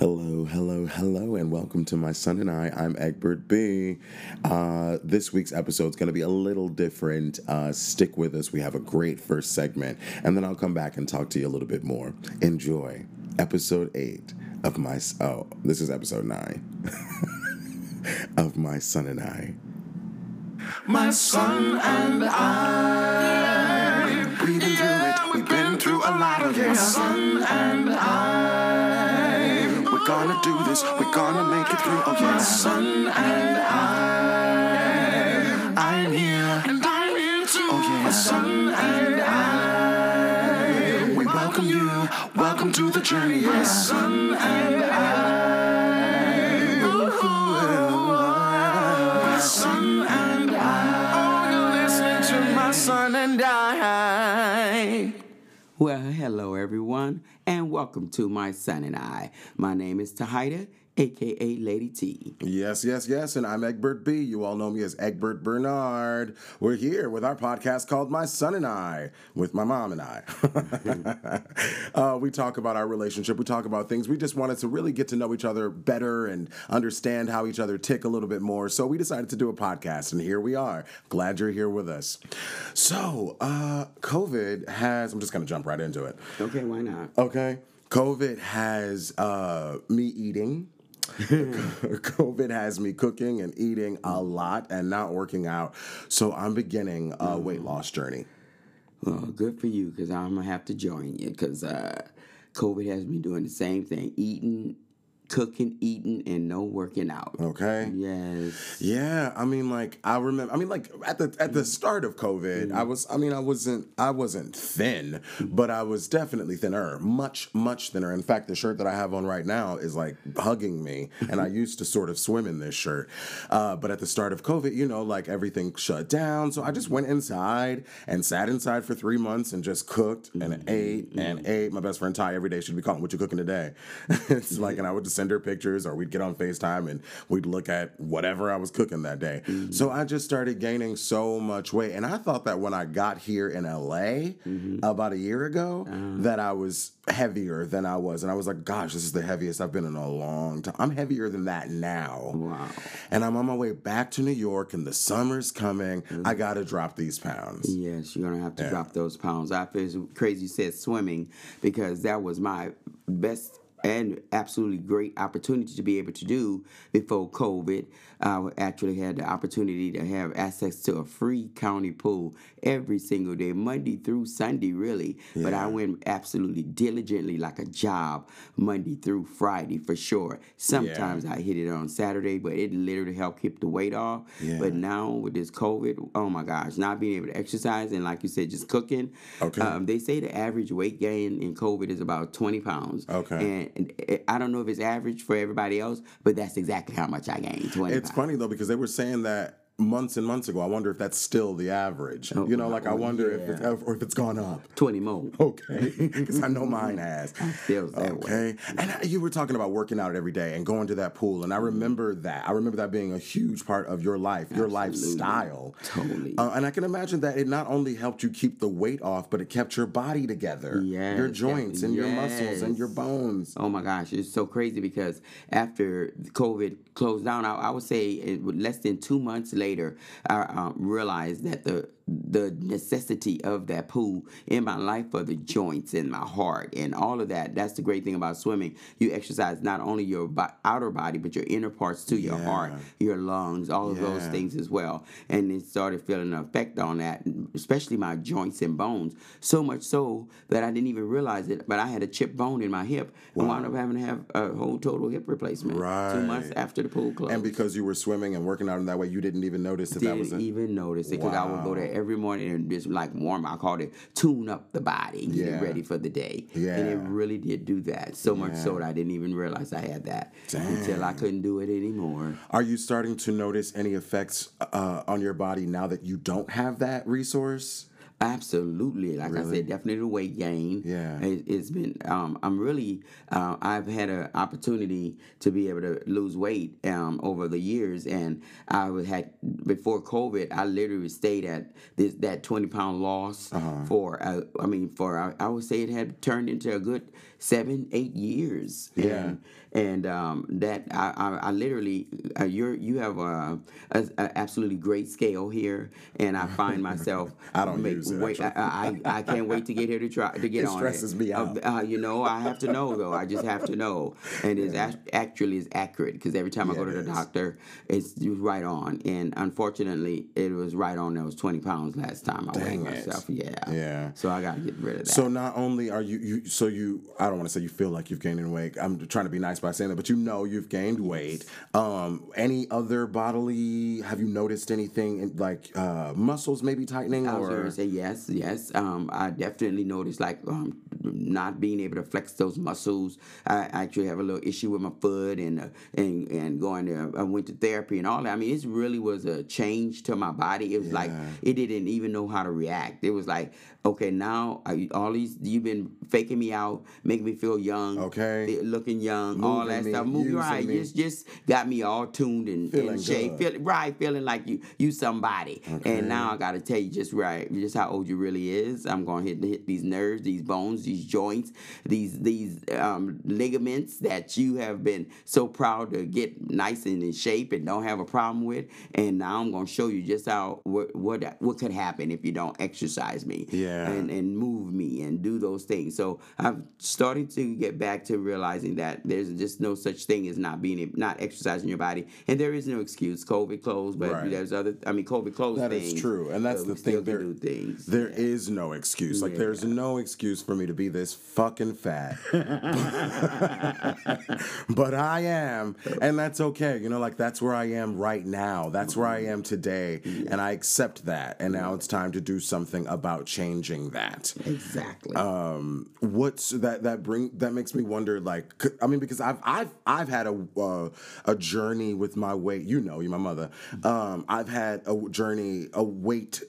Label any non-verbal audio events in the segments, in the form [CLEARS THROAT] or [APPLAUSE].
Hello, hello, hello, and welcome to my son and I. I'm Egbert B. Uh, this week's episode is going to be a little different. Uh, stick with us. We have a great first segment, and then I'll come back and talk to you a little bit more. Enjoy episode eight of my. Oh, this is episode nine [LAUGHS] of my son and I. My son and I. We've been through it. We've been through a lot of it. My son and I. We're gonna do this. We're gonna make it through. Oh yeah. My son and I. I'm here. And I'm here too. Oh yeah. My son and I. We welcome you. Welcome to the journey. My son and I. Ooh, my son and I. Oh, you're listening to my son and I. Well, hello everyone, and welcome to my son and I. My name is Tahida, aka Lady T. Yes, yes, yes, and I'm Egbert B. You all know me as Egbert Bernard. We're here with our podcast called My Son and I, with my mom and I. [LAUGHS] uh, we talk about our relationship. We talk about things. We just wanted to really get to know each other better and understand how each other tick a little bit more. So we decided to do a podcast, and here we are. Glad you're here with us. So, uh, COVID has. I'm just gonna jump right into it. Okay, why not? Okay. COVID has uh, me eating. [LAUGHS] COVID has me cooking and eating a lot and not working out. So I'm beginning a weight loss journey. Well, good for you, because I'm gonna have to join you, because uh, COVID has me doing the same thing: eating, cooking, eating, and no working out. Okay. Yes. Yeah, I mean, like I remember. I mean, like at the at the mm. start of COVID, I mm. was. I mean, I wasn't. I wasn't thin, mm. but I was definitely thinner. Much, much thinner. In fact, the shirt that I have on right now is like hugging me, and I [LAUGHS] used to sort of swim in this shirt. Uh, but at the start of COVID, you know, like everything shut down, so I just went inside and sat inside for three months and just cooked and mm-hmm, ate and mm-hmm. ate. My best friend Ty every day she'd be calling, "What you cooking today?" [LAUGHS] it's like, and I would just send her pictures, or we'd get on Facetime and we'd look at whatever I was cooking that day. Mm-hmm. So I just started gaining so much weight, and I thought that when I got here in LA mm-hmm. about a year ago, uh-huh. that I was heavier than I was, and I was like, "Gosh, this is the heaviest I've been in a long time. I'm heavier than that now." Wow. And I'm on my way back to New York, and the summer's coming. Mm-hmm. I gotta drop these pounds. Yes, you're gonna have to Yeah. drop those pounds. I feel crazy you said swimming because that was my best and absolutely great opportunity to be able to do before COVID. I actually had the opportunity to have access to a free county pool every single day, Monday through Sunday, really. But I went absolutely diligently like a job Monday through Friday for sure. Sometimes I hit it on Saturday, but it literally helped keep the weight off. Yeah. But now with this COVID, oh my gosh, not being able to exercise and like you said, just cooking. Okay. Um, they say the average weight gain in COVID is about 20 pounds. Okay. And, and I don't know if it's average for everybody else, but that's exactly how much I gained 20 It's pounds. Funny though because they were saying that months and months ago. I wonder if that's still the average. Oh, you know, like I oh, wonder if it's or if it's gone up. 20 more. Okay, [LAUGHS] because I know mine has. Feels that way. Okay, and you were talking about working out every day and going to that pool, and I remember that. I remember that being a huge part of your life, your lifestyle. Totally. Uh, and I can imagine that it not only helped you keep the weight off, but it kept your body together. Yes, your joints and your muscles and your bones. Oh my gosh, it's so crazy because after COVID closed down, I, I would say it, less than two months later, I um, realized that the the necessity of that pool in my life for the joints and my heart and all of that. That's the great thing about swimming. You exercise not only your bo- outer body but your inner parts too, your heart, your lungs, all of those things as well. And it started feeling an effect on that, especially my joints and bones. So much so that I didn't even realize it, but I had a chipped bone in my hip and wound up having to have a whole total hip replacement right. two months after the pool closed. And because you were swimming and working out in that way, you didn't even notice that that was didn't a, even notice it because I would go there every morning and just like warm. I called it tune up the body, get Yeah. it ready for the day. and it really did do that. So much so that I didn't even realize I had that until I couldn't do it anymore. Are you starting to notice any effects uh, on your body now that you don't have that resource? Absolutely, like I said, definitely the weight gain. Yeah. it, it's been. Um, I'm really. Uh, I've had an opportunity to be able to lose weight um, over the years, and I was had before COVID. I literally stayed at this that 20 pound loss Uh-huh. for. Uh, I mean, for I, I would say it had turned into a good seven, eight years. Yeah. And, and um, that I, I, I literally uh, you're you have a, a, a absolutely great scale here, and I find myself [LAUGHS] I don't use it, wait, I. I, I can't wait to get here to try to get on. It on stresses me Uh, out. uh, you know, I have to know though. I just have to know, and it's act- actually is accurate because every time I go to the is. doctor, it's right on. And unfortunately, it was right on. It was twenty pounds last time I Dang weighed it. myself. Yeah. Yeah. So I got to get rid of that. So not only are you you so you I don't want to say you feel like you've gained in weight. I'm trying to be nice by saying that, but you know you've gained weight. Um, any other bodily? Have you noticed anything in, like uh, muscles maybe tightening I was or? to say yes, yes. Um, I definitely noticed like um, not being able to flex those muscles. I actually have a little issue with my foot and uh, and and going to I went to therapy and all that. I mean, it really was a change to my body. It was like it didn't even know how to react. It was like, okay, now all these you've been faking me out, making me feel young, Okay. looking young, all that me, stuff. Moving right, me. just just got me all tuned and Feeling in shape, feel, right, feeling like you you somebody. Okay. And now I got to tell you just right, just how old you really is. I'm going to hit hit these nerves, these bones, these joints, these these um, ligaments that you have been so proud to get nice and in shape and don't have a problem with. And now I'm going to show you just how what what what could happen if you don't exercise me. Yeah. And and move me and do those things. So I'm starting to get back to realizing that there's just no such thing as not being not exercising your body, and there is no excuse. COVID closed, but Right. there's other. I mean, COVID closed. That is things, true, and that's the thing. There, do things. there is no excuse. Like, there's no excuse for me to be this fucking fat. [LAUGHS] but I am, and that's okay. You know, like that's where I am right now. That's where I am today, mm-hmm. and I accept that. And now it's time to do something about that. exactly. Um, what's that? That bring that makes me wonder. Like, I mean, because I've I've I've had a uh, a journey with my weight. You know, you my mother. Um, I've had a journey, a weight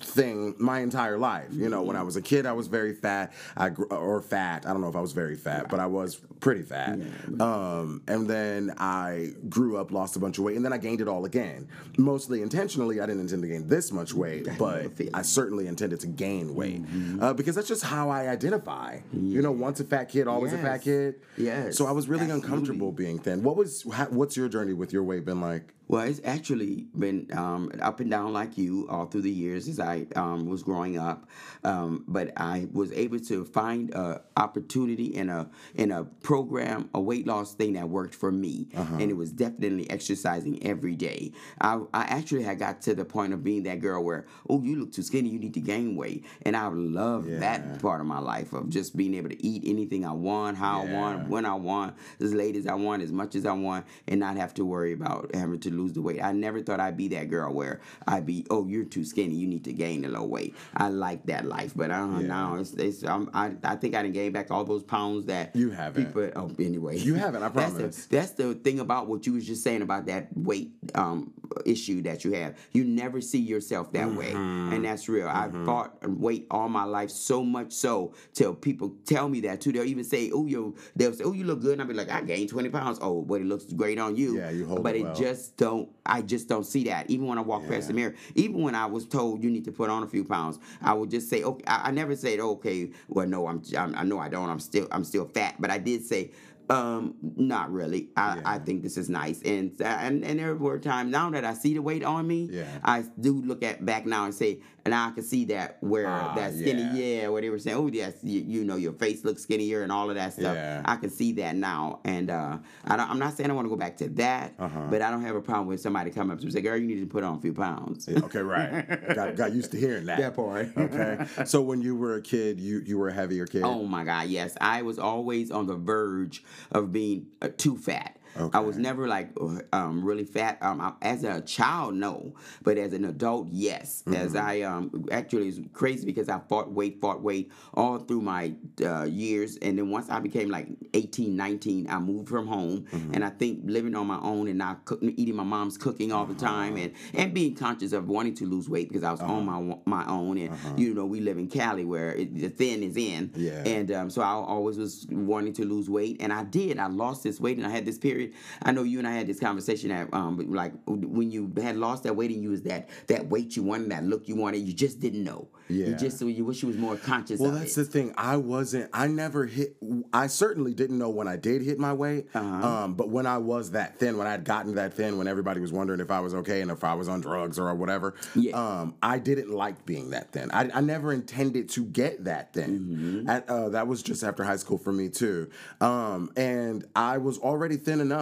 thing my entire life. You know, when I was a kid, I was very fat. I gr- or fat. I don't know if I was very fat, but I was pretty fat. Um, and then I grew up, lost a bunch of weight, and then I gained it all again. Mostly intentionally. I didn't intend to gain this much weight, [LAUGHS] but. I certainly intended to gain weight uh, because that's just how I identify. You know, once a fat kid, always a fat kid. Yes, So I was really absolutely. uncomfortable being thin. What was? How, what's your journey with your weight been like? Well, it's actually been um, up and down like you all through the years as I um, was growing up, um, but I was able to find a opportunity in a in a program, a weight loss thing that worked for me, Uh-huh. and it was definitely exercising every day. I, I actually had got to the point of being that girl where, oh, you look too skinny, you need to gain weight, and I love Yeah. that part of my life of just being able to eat anything I want, how I want, when I want, as late as I want, as much as I want, and not have to worry about having to lose the weight. I never thought I'd be that girl where I'd be, oh, you're too skinny, you need to gain a little weight. I like that life, but I don't Yeah. know. It's, it's I, I think I done gained back all those pounds that You haven't. People, oh, anyway, You haven't, I [LAUGHS] That's promise. the, that's the thing about what you was just saying about that weight um, issue that you have. You never see yourself that way, Mm-hmm. and that's real. I fought weight all my life so much so till people tell me that too. They'll even say, "Oh, you," they'll say, "Oh, you look good," and I'll be like, "I gained twenty pounds." Oh, but it looks great on you. Yeah, you hold But it it well. just don't. I just don't see that. Even when I walk past the mirror, even when I was told you need to put on a few pounds, I would just say, "Okay." I, I never said, "Okay." Well, no, I'm, I'm. I know I don't. I'm still. I'm still fat. But I did say. Um, not really. I, I think this is nice, and and and there were times now that I see the weight on me, Yeah. I do look at back now and say, and I can see that where Ah, that skinny, yeah. yeah. where they were saying, oh yes, you, you know, your face looks skinnier and all of that stuff. Yeah. I can see that now, and uh, I don't, I'm not saying I want to go back to that, Uh-huh. but I don't have a problem with somebody coming up to me and say, girl, you need to put on a few pounds. Yeah, Okay, right. got, got used to hearing that. [LAUGHS] That part. okay. So when you were a kid, you you were a heavier kid. Oh my God, yes. I was always on the verge of being uh, too fat. I was never like um, really fat. Um, I- as a child, no, but as an adult, yes. As I um, actually it's crazy because I fought weight, fought weight all through my uh, years, and then once I became like 18, 19, I moved from home, and I think living on my own and not cooking, eating my mom's cooking all the time, and and being conscious of wanting to lose weight because I was on my my own, and you know we live in Cali where it, the thin is in, Yeah. and um, so I always was wanting to lose weight, and I did. I lost this weight, and I had this period I know you and I had this conversation that um, like when you had lost that weight and you was that that weight you wanted, that look you wanted, you just didn't know. Yeah. You just you wish you was more conscious. Well, that's it. the thing. I wasn't. I never hit. I certainly didn't know when I did hit my weight. Uh-huh. Um, but when I was that thin, when I had gotten that thin, when everybody was wondering if I was okay and if I was on drugs or whatever, Yeah. um, I didn't like being that thin. I, I never intended to get that thin. Mm-hmm. At, uh, that was just after high school for me too. Um, and I was already thin enough.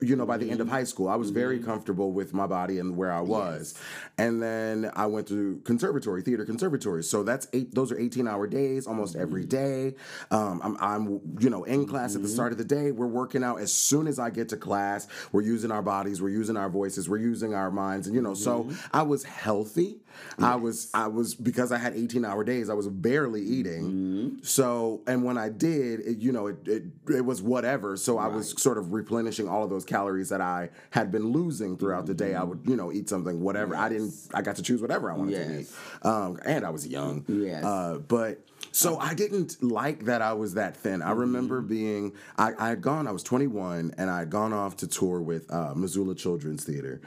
You know, by the Mm-hmm. end of high school, I was very comfortable with my body and where I was. And then I went to conservatory, theater conservatory. So that's eight. Those are eighteen hour days, almost every day. Um, I'm, I'm, you know, in class at the start of the day. We're working out as soon as I get to class. We're using our bodies. We're using our voices. We're using our minds. And you know, so I was healthy. I was, I was because I had eighteen hour days. I was barely eating. So, and when I did, it, you know, it, it it was whatever. So I was sort of replenishing all of those calories that I had been losing throughout the day. I would, you know, eat something, whatever. I didn't. I got to choose whatever I wanted to eat. Um, and I was young. Yes. Uh, but so I didn't like that I was that thin. I remember being, I, I had gone, I was 21, and I had gone off to tour with uh, Missoula Children's Theater.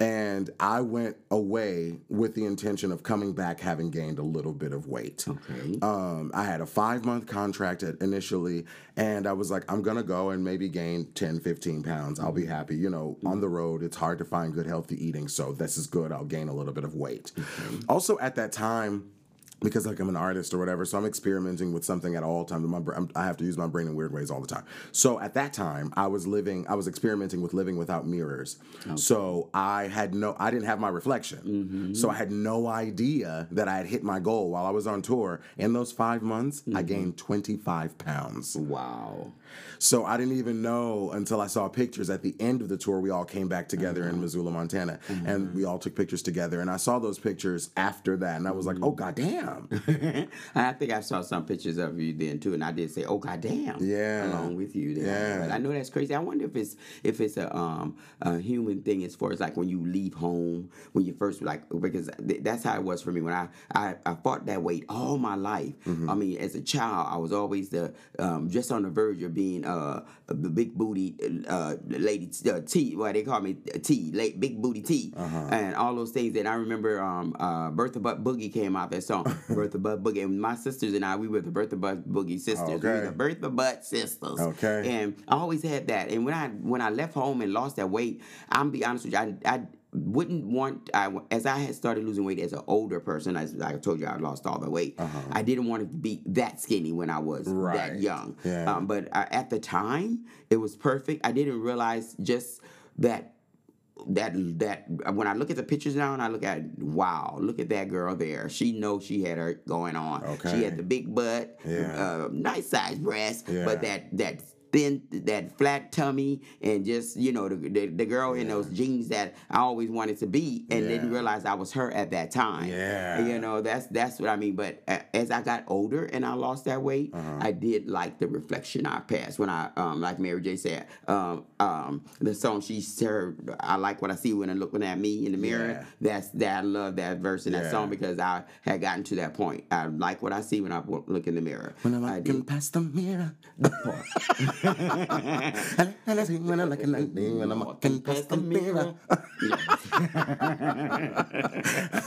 And I went away with the intention of coming back having gained a little bit of weight. Okay. Um, I had a five month contract at- initially, and I was like, I'm gonna go and maybe gain 10, 15 pounds. I'll be happy. You know, on the road, it's hard to find good, healthy eating, so this is good. I'll gain a little bit of weight. Also, at that time, because like I'm an artist or whatever, so I'm experimenting with something at all times. My I'm, I have to use my brain in weird ways all the time. So at that time, I was living, I was experimenting with living without mirrors. So I had no, I didn't have my reflection. Mm-hmm. So I had no idea that I had hit my goal while I was on tour. In those five months, I mm-hmm. gained 25 pounds. wow. So I didn't even know until I saw pictures at the end of the tour. We all came back together Uh-huh. in Missoula, Montana, and mm-hmm. we all took pictures together. And I saw those pictures after that, and I was like, "Oh goddamn!" [LAUGHS] I think I saw some pictures of you then too, and I did say, "Oh goddamn!" Yeah. along with you. There. Yeah. But I know that's crazy. I wonder if it's if it's a um a human thing as far as like when you leave home when you first like because th- that's how it was for me when I I, I fought that weight all my life. Mm-hmm. I mean, as a child, I was always the um just on the verge of being uh the big booty uh lady uh, T. What they call me T, late big booty T, Uh-huh. and all those things. And I remember um uh Bertha Boogie came out that song [LAUGHS] [LAUGHS] Bertha Butt Boogie, and my sisters and I we were the Bertha Butt Boogie sisters. We were Okay. the Bertha Butt sisters. Okay. And I always had that. And when I when I left home and lost that weight, I'm be honest with you, I, I wouldn't want I as I had started losing weight as an older person, as I told you I lost all the weight. I didn't want to be that skinny when I was Uh-huh. Right. that young. Yeah. Um, but uh, at the time, it was perfect. I didn't realize just that that that when I look at the pictures now and I look at wow, look at that girl there. She knows she had her going on. Okay. She had the big butt, Yeah. uh, nice size breast, Yeah. but that that thin that flat tummy and just you know the the, the girl in those jeans that I always wanted to be and didn't realize I was her at that time. Yeah. you know that's that's what I mean. But uh, as I got older and I lost that weight, Uh-huh. I did like the reflection I passed when I um like Mary J said um um the song she said I like what I see when I'm looking at me in the mirror. Yeah. That's that I love that verse in that Yeah. song because I had gotten to that point. I like what I see when I look in the mirror. When I'm looking past the mirror. and [LAUGHS] I see when I'm looking at me, when I'm looking past the mirror.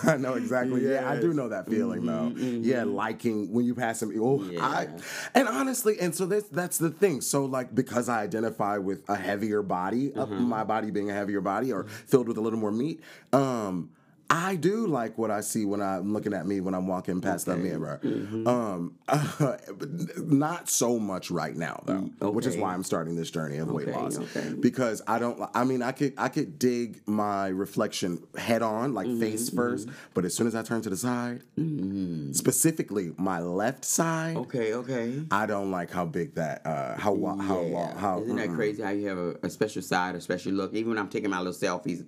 I know exactly. Yeah, I do know that feeling though. Yeah, liking when you pass them. Oh, I, and honestly, and so that's that's the thing. So like because I identify with a heavier body, uh, my body being a heavier body or filled with a little more meat, um. I do like what I see when I'm looking at me when I'm walking past the mirror. Um, [LAUGHS] not so much right now though, which is why I'm starting this journey of weight loss okay. because I don't. I mean, I could I could dig my reflection head on, like face Mm-hmm. first, but as soon as I turn to the side, specifically my left side, Okay, okay. I don't like how big that, uh, how wa- how long, how. Isn't that crazy how you have a, a special side, a special look? Even when I'm taking my little selfies,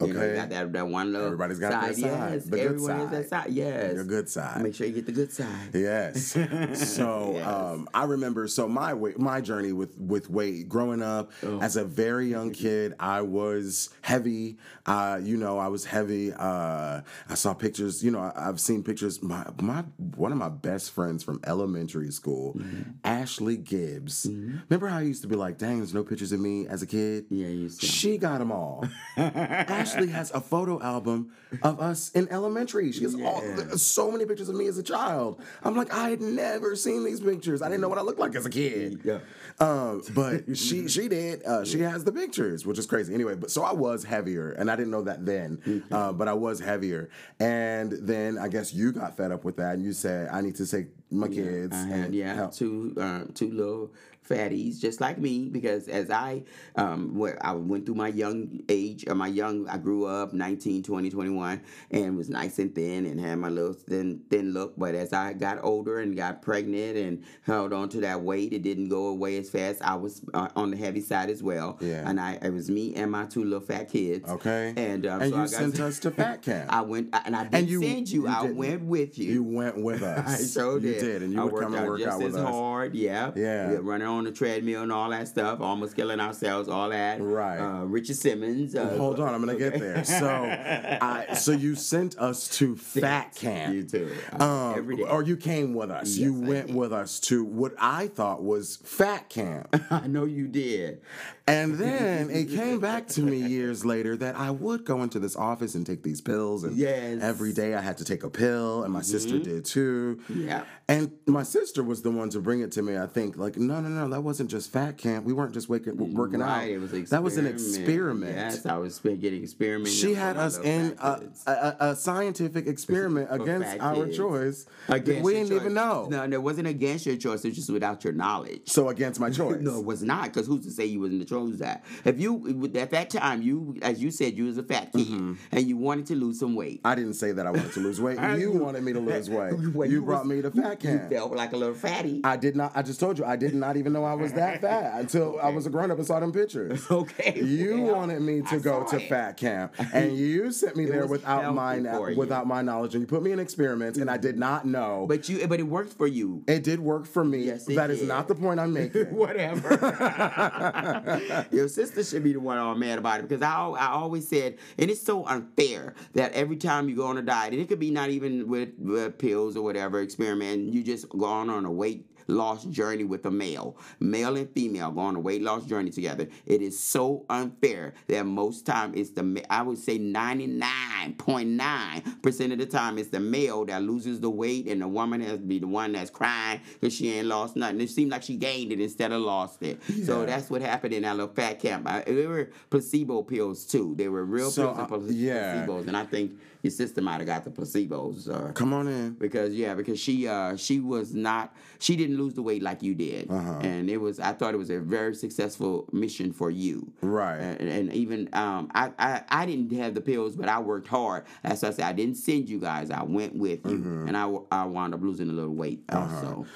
You know, you Okay. got that, that one little Everybody's got their side. side, Yes, the good everyone has that side. side. Yes. Your good side. Make sure you get the good side. Yes. [LAUGHS] So Yes. um, I remember. So my my journey with with weight, growing up Oh. as a very young kid, I was heavy. Uh, you know, I was heavy. Uh, I saw pictures. You know, I, I've seen pictures. My my one of my best friends from elementary school, Mm-hmm. Ashley Gibbs. Remember how I used to be like, "Dang, there's no pictures of me as a kid." Yeah, you. She got them all. [LAUGHS] Ashley has a photo album of us in elementary. She has all, so many pictures of me as a child. I'm like, I had never seen these pictures. I didn't know what I looked like as a kid. Yeah. Um, but she she did. Uh, she has the pictures, which is crazy. Anyway, but so I was heavier, and I didn't know that then. Uh, but I was heavier, and then I guess you got fed up with that, and you said, I need to take my kids. I had and yeah help. two uh, two little fatties just like me because as I um where I went through my young age or my young I grew up 19 20 21 and was nice and thin and had my little thin thin look but as I got older and got pregnant and held on to that weight it didn't go away as fast I was uh, on the heavy side as well Yeah. and I it was me and my two little fat kids Okay. and um, and so you I got- sent us to [LAUGHS] fat camp. I went and I did And you- send you, you I went with you you went with [LAUGHS] us. I so you did. and you I would come and work just out with us. hard. Yeah, Yeah. running on the treadmill and all that stuff, almost killing ourselves, all that. Right. Uh, Richard Simmons. Uh, Hold on, I'm gonna get there. [LAUGHS] So, I, so you sent us to fat camp. You too. Um, every day. Or you came with us. you Yes, I went with us to what I thought was fat camp. [LAUGHS] I know you did. And [LAUGHS] then it came back to me years later that I would go into this office and take these pills. And Yes. Mm-hmm. every day I had to take a pill, and my sister did too. Yeah. And my sister was the one to bring it to me. I think like, no, no, no, that wasn't just fat camp. We weren't just waking, working out. It was that was an experiment. Yes, I was getting experiment. She had us in a, a, a scientific [LAUGHS] experiment against our kids. choice. that we didn't even know. No, no, it wasn't against your choice. It was just without your knowledge. So against my [LAUGHS] choice. No, it was not. Because who's to say you wasn't the chose that? If you at that time, you as you said, you was a fat kid Mm-hmm. and you wanted to lose some weight. I didn't say that I wanted to lose weight. [LAUGHS] You wanted me to lose weight. You you brought was- me to fat camp. You felt like a little fatty. I did not. I just told you I did not even know I was that [LAUGHS] fat until I was a grown up and saw them pictures. [LAUGHS] Okay, You well, wanted me to I go to it. fat camp, [LAUGHS] and you sent me there without my without my knowledge, and you put me in experiments, and I did not know. But you, but it worked for you. it did work for me. Yes, it that is did. not the point I'm making. Whatever. Your sister should be the one all mad about it because I, I always said, and it's so unfair that every time you go on a diet, and it could be not even with, with pills or whatever experiment, you just go on on a weight loss journey with a male, male and female go on a weight loss journey together. It is so unfair that most time it's the I would say ninety nine point nine percent of the time it's the male that loses the weight, and the woman has to be the one that's crying because she ain't lost nothing. It seemed like she gained it instead of lost it. So that's what happened in that little fat camp. I, they were placebo pills too. They were real So, pills and uh, yeah. placebos, and I think your sister might have got the placebos. Uh, Come on in. because yeah, because she uh she was not she didn't lose the weight like you did, Uh-huh. and it was I thought it was a very successful mission for you, Right. And, and even um I, I I didn't have the pills, but I worked hard. That's why I said I didn't send you guys. I went with you, Mm-hmm. and I I wound up losing a little weight Uh-huh. also.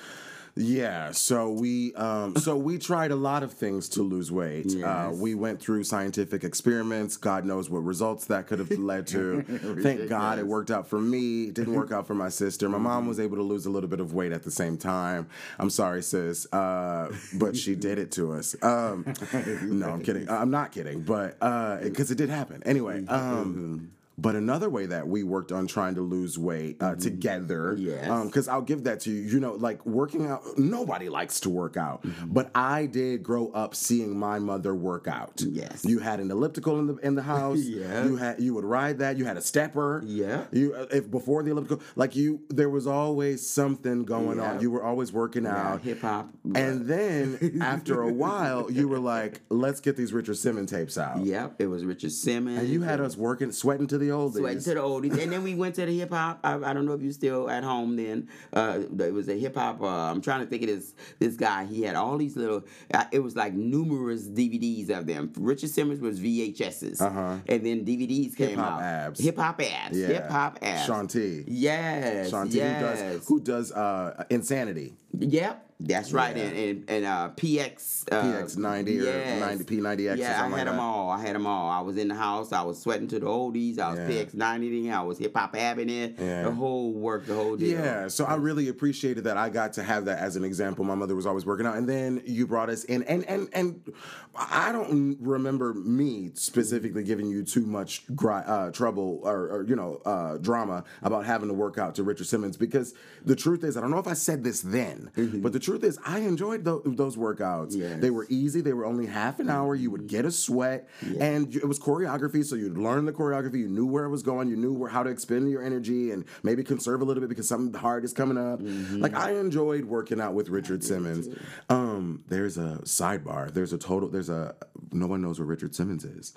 Yeah, so we um, [LAUGHS] so we tried a lot of things to lose weight. Uh, we went through scientific experiments. God knows what results that could have led to. [LAUGHS] Thank God it worked out for me. It didn't work out for my sister. My mom was able to lose a little bit of weight at the same time. I'm sorry, sis, uh, but she did it to us. Um, [LAUGHS] no, I'm kidding. I'm not kidding, but because it did happen anyway. Um, but another way that we worked on trying to lose weight uh, together, Yes. um, because I'll give that to you. You know, like working out, nobody likes to work out, but I did grow up seeing my mother work out. Yes. you had an elliptical in the in the house. [LAUGHS] Yeah. you had you would ride that. You had a stepper. Yeah. you uh, if before the elliptical, like you, there was always something going Yeah. on. You were always working out. Hip hop, And then [LAUGHS] after a while, you were like, "Let's get these Richard Simmons tapes out." Yep, it was Richard Simmons. And you had us working, sweating to the oldies. Sweating to the oldies, and then we went to the hip hop. I, I don't know if you're still at home. Then uh, it was a hip hop. Uh, I'm trying to think of this this guy. He had all these little. Uh, it was like numerous DVDs of them. Richard Simmons was VHSs, Uh-huh. and then DVDs came Hip-hop out. abs. Hip hop abs. Yeah. Hip hop abs. Shaun T. Yes. Shaun T yes. who does who does uh, Insanity. Yep. That's right, Yeah. and and, and uh, PX uh, PX90 or 90 P90X or Yeah, I had like them that. all. I had them all. I was in the house. I was sweating to the oldies. I was Yeah. PX90. I was hip hop having it. Yeah. The whole work, the whole deal. Yeah, so I really appreciated that I got to have that as an example. My mother was always working out, and then you brought us in, and and and I don't remember me specifically giving you too much gri- uh, trouble or, or you know uh, drama about having to work out to Richard Simmons because the truth is I don't know if I said this then, but the truth is I enjoyed tho- those workouts. Yes. They were easy. They were only half an hour. You would get a sweat, and it was choreography. So you'd learn the choreography. You knew where it was going. You knew where, how to expend your energy and maybe conserve a little bit because something hard is coming up. Like I enjoyed working out with Richard Simmons. Um, there's a sidebar. There's a total. There's a no one knows where Richard Simmons is.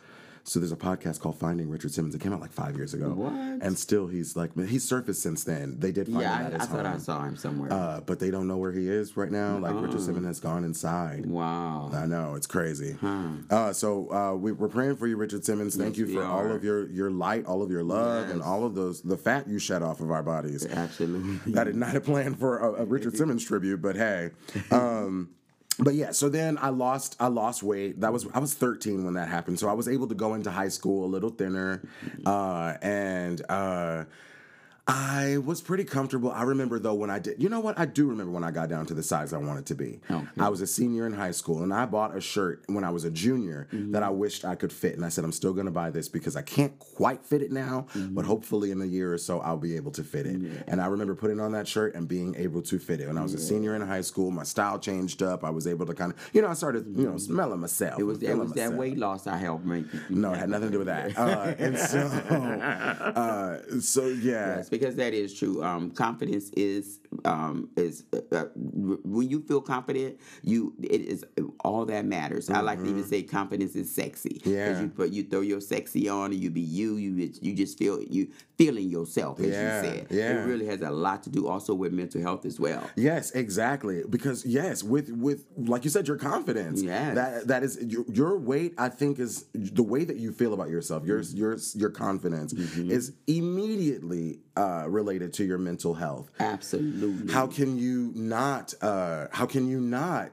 So there's a podcast called Finding Richard Simmons. It came out like five years ago, What? and still he's like he's surfaced since then. They did find Yeah, him I, I thought I saw him somewhere. Uh, but they don't know where he is right now. Like Uh-uh. Richard Simmons has gone inside. wow. I know it's crazy. Uh, so uh, we, we're praying for you, Richard Simmons. Thank Yes, you for all of your your light, all of your love, and all of those the fat you shed off of our bodies. Absolutely. I did not have planned for a, a Richard Simmons tribute, but hey. Um, [LAUGHS] but yeah, so then I lost I lost weight. That was I was 13 when that happened. So I was able to go into high school a little thinner, uh, and uh, I was pretty comfortable. I remember though when I did, you know what? I do remember when I got down to the size I wanted to be. Okay. I was a senior in high school and I bought a shirt when I was a junior Mm-hmm. that I wished I could fit. And I said, I'm still going to buy this because I can't quite fit it now, Mm-hmm. but hopefully in a year or so I'll be able to fit it. And I remember putting on that shirt and being able to fit it. When I was a senior in high school, my style changed up. I was able to kind of, you know, I started, you know, smelling myself. Mm-hmm. It was, it was that weight loss I helped make. No, it had nothing to do with that. [LAUGHS] Uh, and so, uh, so yeah. Yes, because that is true. Um, confidence is um, is uh, uh, when you feel confident, you it is all that matters. I like to even say confidence is sexy. Mm-hmm. Yeah. you put you throw your sexy on, and you be you. You you just feel you feeling yourself, as Yeah, you said. yeah. It really has a lot to do also with mental health as well. Yes, exactly. Because yes, with with like you said, your confidence. Yes. That that is your, your weight. I think is the way that you feel about yourself. Your Mm-hmm. your your confidence is immediately uh, related to your mental health. Absolutely. How can you not? Uh, how can you not?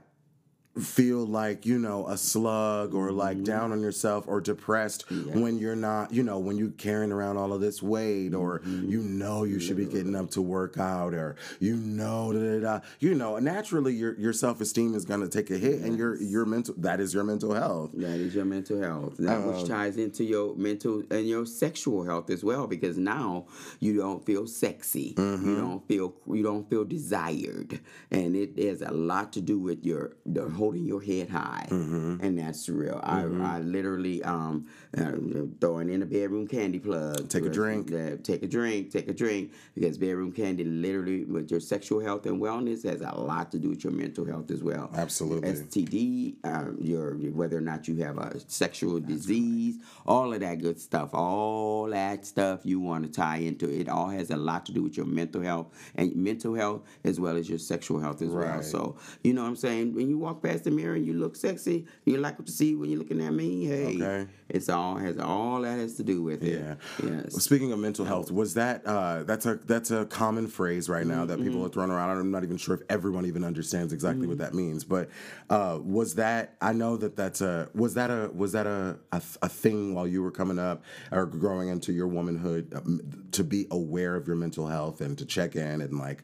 Feel like you know a slug or like Mm-hmm. down on yourself or depressed when you're not you know when you're carrying around all of this weight or Mm-hmm. you know you should be getting up to work out or you know da, da, da. you know naturally your your self-esteem is going to take a hit and your your mental that is your mental health That is your mental health. That Um, which ties into your mental and your sexual health as well, because now you don't feel sexy. Mm-hmm. You don't feel you don't feel desired, and it has a lot to do with your the holding your head high, Mm-hmm. and that's real. I, I literally um uh, throwing in a Bedroom Kandi plug. Take a drink. Take a drink. Take a drink because Bedroom Kandi literally with your sexual health and wellness has a lot to do with your mental health as well. Absolutely. STD, um, your whether or not you have a sexual disease, all of that good stuff, all that stuff you want to tie into it. All has a lot to do with your mental health and mental health as well as your sexual health as well. So you know what I'm saying. When you walk past the mirror and you look sexy, you like what you see when you're looking at me. Hey, Okay. it's all has all that has to do with it. Yeah. Yes. Speaking of mental health, was that uh, that's a that's a common phrase right now that Mm-hmm. people are throwing around. I'm not even sure if everyone even understands exactly what that means. But uh, was that I know that that's a was that a was that a, a a thing while you were coming up or growing into your womanhood um, to be aware of your mental health and to check in and like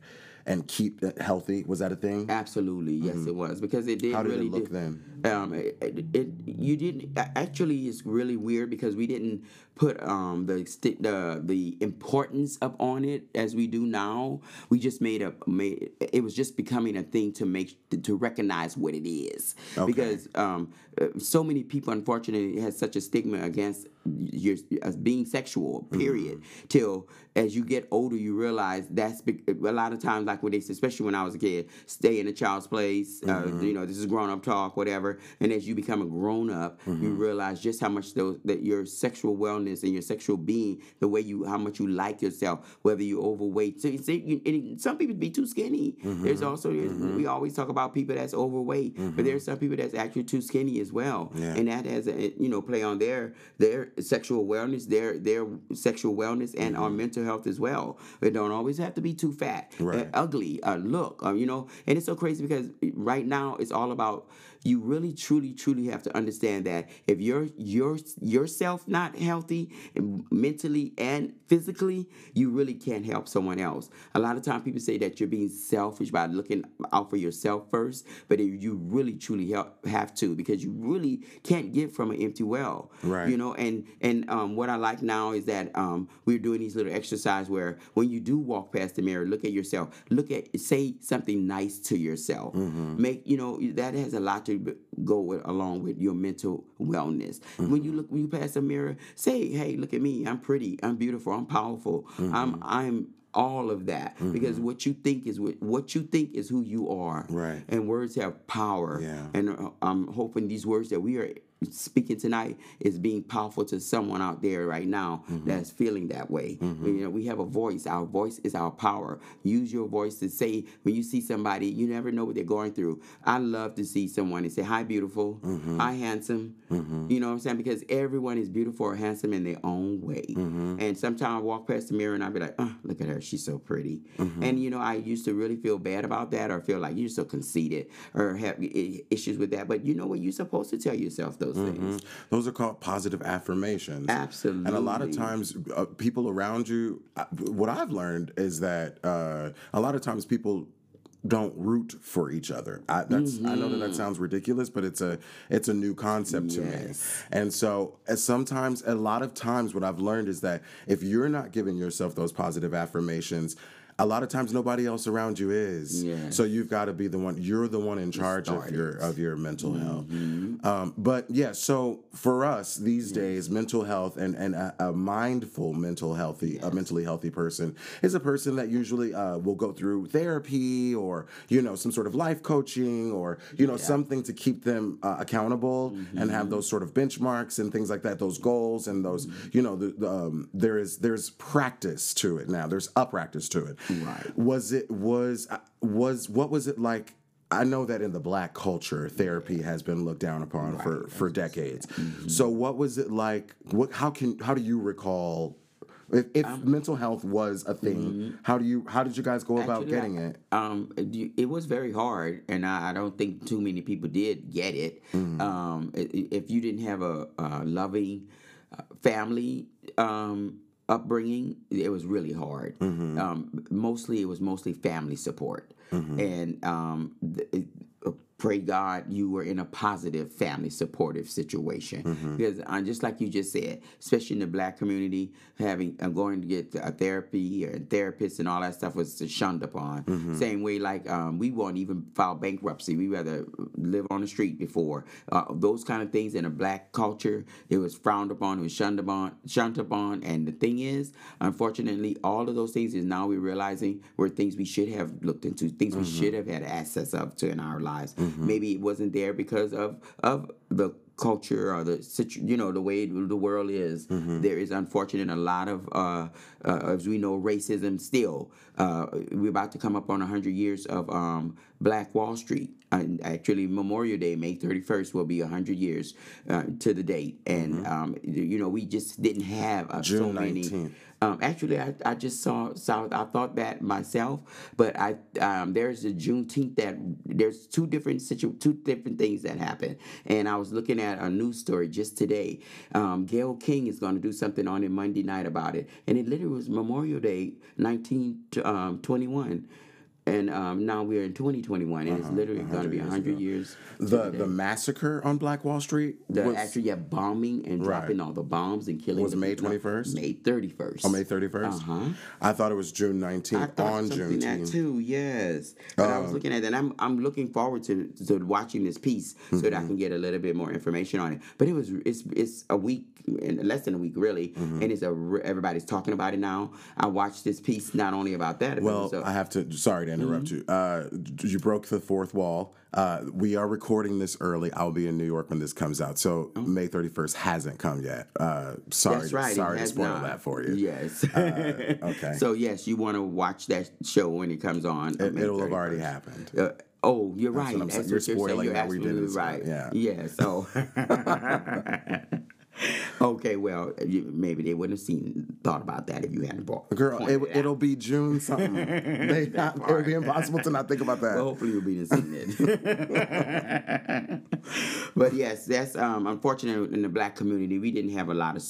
and keep it healthy? Was that a thing? Absolutely, yes, it was because it did Mm-hmm. How did it really look do- then? Um, it, it, it you didn't actually. It's really weird because we didn't put um the the the importance up on it as we do now. We just made a made it was just becoming a thing to make to recognize what it is because um uh, so many people unfortunately has such a stigma against your as being sexual. Period. Mm-hmm. Till as you get older, you realize that's be- a lot of times like when they especially when I was a kid, stay in a child's place. Mm-hmm. Uh, you know, this is grown up talk, whatever. And as you become a grown up, Mm-hmm. you realize just how much those that your sexual wellness and your sexual being, the way you, how much you like yourself, whether you're overweight. So, you, and some people be too skinny. There's also there's, we always talk about people that's overweight, but there's some people that's actually too skinny as well, Yeah. and that has a you know play on their their sexual wellness, their their sexual wellness, and our mental health as well. It don't always have to be too fat, Right. uh, ugly, uh, look, um, you know. And it's so crazy because right now it's all about you really truly truly have to understand that if you're your yourself not healthy and mentally and physically you really can't help someone else. A lot of times people say that you're being selfish by looking out for yourself first but if you really truly help, have to because you really can't give from an empty well. Right. you know and and um, what i like now is that um, we're doing these little exercise where when you do walk past the mirror look at yourself. Look at say something nice to yourself. Make you know that has a lot to b- go with, along with your mental wellness. Mm-hmm. When you look when you pass a mirror say hey look at me. I'm pretty. I'm beautiful. I'm powerful. Mm-hmm. I'm i'm all of that. Mm-hmm. Because what you think is what, what you think is who you are. Right. and words have power. Yeah. and uh, i'm hoping these words that we are speaking tonight is being powerful to someone out there right now mm-hmm. that's feeling that way. Mm-hmm. You know we have a voice. Our voice is our power. Use your voice to say when you see somebody you never know what they're going through. I love to see someone and say hi beautiful. Mm-hmm. Hi handsome. You know what i'm saying? Because everyone is beautiful or handsome in their own way. And sometimes i walk past the mirror and i'll be like oh look at her. She's so pretty. And you know i used to really feel bad about that or feel like you're so conceited or have issues with that. But you know what? You're supposed to tell yourself those things Those are called positive affirmations. Absolutely. And a lot of times, uh, people around you, uh, what I've learned is that uh, a lot of times people don't root for each other. I, that's I know that that sounds ridiculous, but it's a it's a new concept to me. And so, as sometimes, a lot of times, what I've learned is that if you're not giving yourself those positive affirmations. A lot of times, nobody else around you is. Yes. So you've got to be the one. You're the one in charge of your of your mental Mm-hmm. health. Um, but yeah, so for us these days, mental health and, and a, a mindful mental healthy, a mentally healthy person is a person that usually uh, will go through therapy or you know some sort of life coaching or you know something to keep them uh, accountable and Mm-hmm. have those sort of benchmarks and things like that, those goals and those Mm-hmm. you know the, the, um, there is there's practice to it now. There's a practice to it. Right. Was it was uh, was what was it like? I know that in the black culture, therapy has been looked down upon for, for decades. Mm-hmm. So, what was it like? What how can how do you recall if, if Um, mental health was a thing? How do you how did you guys go about mm-hmm. Actually, getting I- it? Um, it, was very hard, and I, I don't think too many people did get it. Mm-hmm. Um, if you didn't have a, a loving uh, family um, upbringing, it was really hard. Mm-hmm. Um, mostly, it was mostly family support, and um, th- pray God you were in a positive family supportive situation Mm-hmm. because uh, just like you just said, especially in the black community, having uh, going to get a therapy or therapists and all that stuff was shunned upon. Mm-hmm. Same way, like um, we won't even file bankruptcy. We rather live on the street before uh, those kind of things in a black culture. It was frowned upon, it was shunned upon, shunned upon. And the thing is, unfortunately, all of those things is now we're realizing were things we should have looked into, things we should have had access of to in our lives. Maybe it wasn't there because of of the culture or the situ- you know the way the world is. There is unfortunate a lot of uh, uh, as we know racism still. Uh, we're about to come up on 100 years of um, black wall street actually memorial day may 31st will be 100 years uh, to the date and um, you know we just didn't have uh, so many 19th. um, actually, I, I just saw, saw I thought that myself, but I um, there's a Juneteenth that there's two different situ- two different things that happen, and I was looking at a news story just today. Um, Gayle King is going to do something on it Monday night about it, and it literally was Memorial Day, 1921. And um, now we're in 2021, and it's literally going to be 100 years. to The the massacre on Black Wall Street The was actually yeah, bombing and Right. dropping all the bombs and killing. Was the May people. 21st? May 31st. on Oh, May thirty first. Uh-huh. I thought it was June I nineteenth thought on something that too. Yes, but I was looking at that. I'm I'm looking forward to to watching this piece so that I can get a little bit more information on it. But it was it's it's a week, less than a week really, and it's a everybody's talking about it now. I watched this piece not only about that. Well, I have to. Sorry to interrupt you. Uh, you broke the fourth wall. Uh, we are recording this early. I'll be in New York when this comes out. So May 31st hasn't come yet. Uh, sorry, Oh. That's right. sorry to spoil not. that for you. Yes. [LAUGHS] okay. So yes, you want to watch that show when it comes on. It, May will have already happened. Uh, oh, you're right. what I'm saying. That's You're what saying. spoiling You're that we didn't right. spoil- Yeah. So. [LAUGHS] [LAUGHS] okay. Well, you, maybe they wouldn't have seen thought about that if you hadn't bought. Girl, it, it'll be June [LAUGHS] something. they not, it would be impossible to not think about that. Well, hopefully you'll be seen it. [LAUGHS] but yes, that's um, unfortunate in the black community. We didn't have a lot of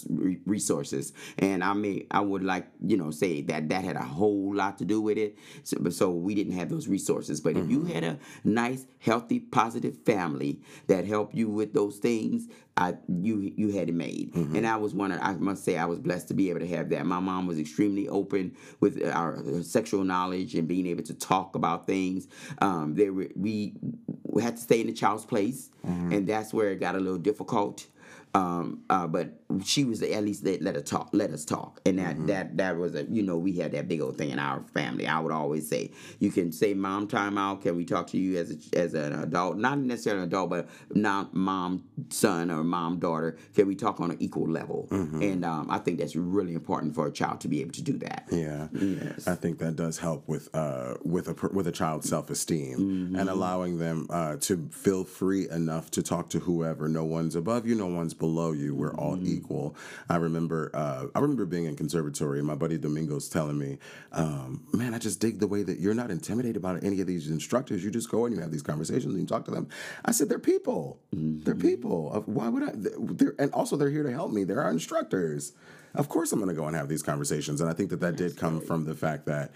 resources, and I may I would like you know say that that had a whole lot to do with it. So, but so we didn't have those resources. But if you had a nice, healthy, positive family that helped you with those things, I you you had it made. And I was one. Of, I must say I was blessed to be able to have that. My mom was extremely open with our uh, sexual knowledge and being able to talk about things. Um, there we we had to stay in the child's place, and that's where it got a little difficult. Um, uh, but she was at least let, let her talk, let us talk, and that that that was a you know we had that big old thing in our family. I would always say you can say mom time out. Can we talk to you as a, as an adult, not necessarily an adult, but not mom son or mom daughter? Can we talk on an equal level? And um, I think that's really important for a child to be able to do that. Yeah, Yes. I think that does help with uh, with a with a child's self esteem Mm-hmm. and allowing them uh, to feel free enough to talk to whoever. No one's above you, no one's below you. We're all Mm-hmm. equal. I remember uh, I remember being in conservatory and my buddy Domingo's telling me, um, "Man, I just dig the way that you're not intimidated by any of these instructors. You just go and you have these conversations and you talk to them." I said, "They're people. They're people. Why would I? They're, and also they're here to help me. They're our instructors." Of course, I'm going to go and have these conversations, and I think that that did come from the fact that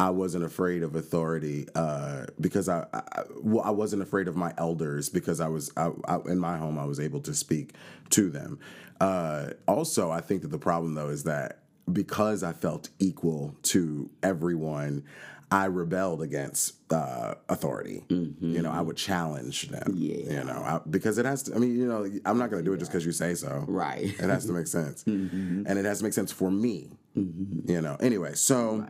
I wasn't afraid of authority uh, because I, I well, I wasn't afraid of my elders because I was I, I, in my home. I was able to speak to them. Uh, also, I think that the problem though is that because I felt equal to everyone. I rebelled against uh, authority. You know, I would challenge them. Yeah. You know, I, because it has to. I mean, you know, I'm not going to do it just because you say so. Right. It has to make sense, [LAUGHS] and it has to make sense for me. You know. Anyway, so.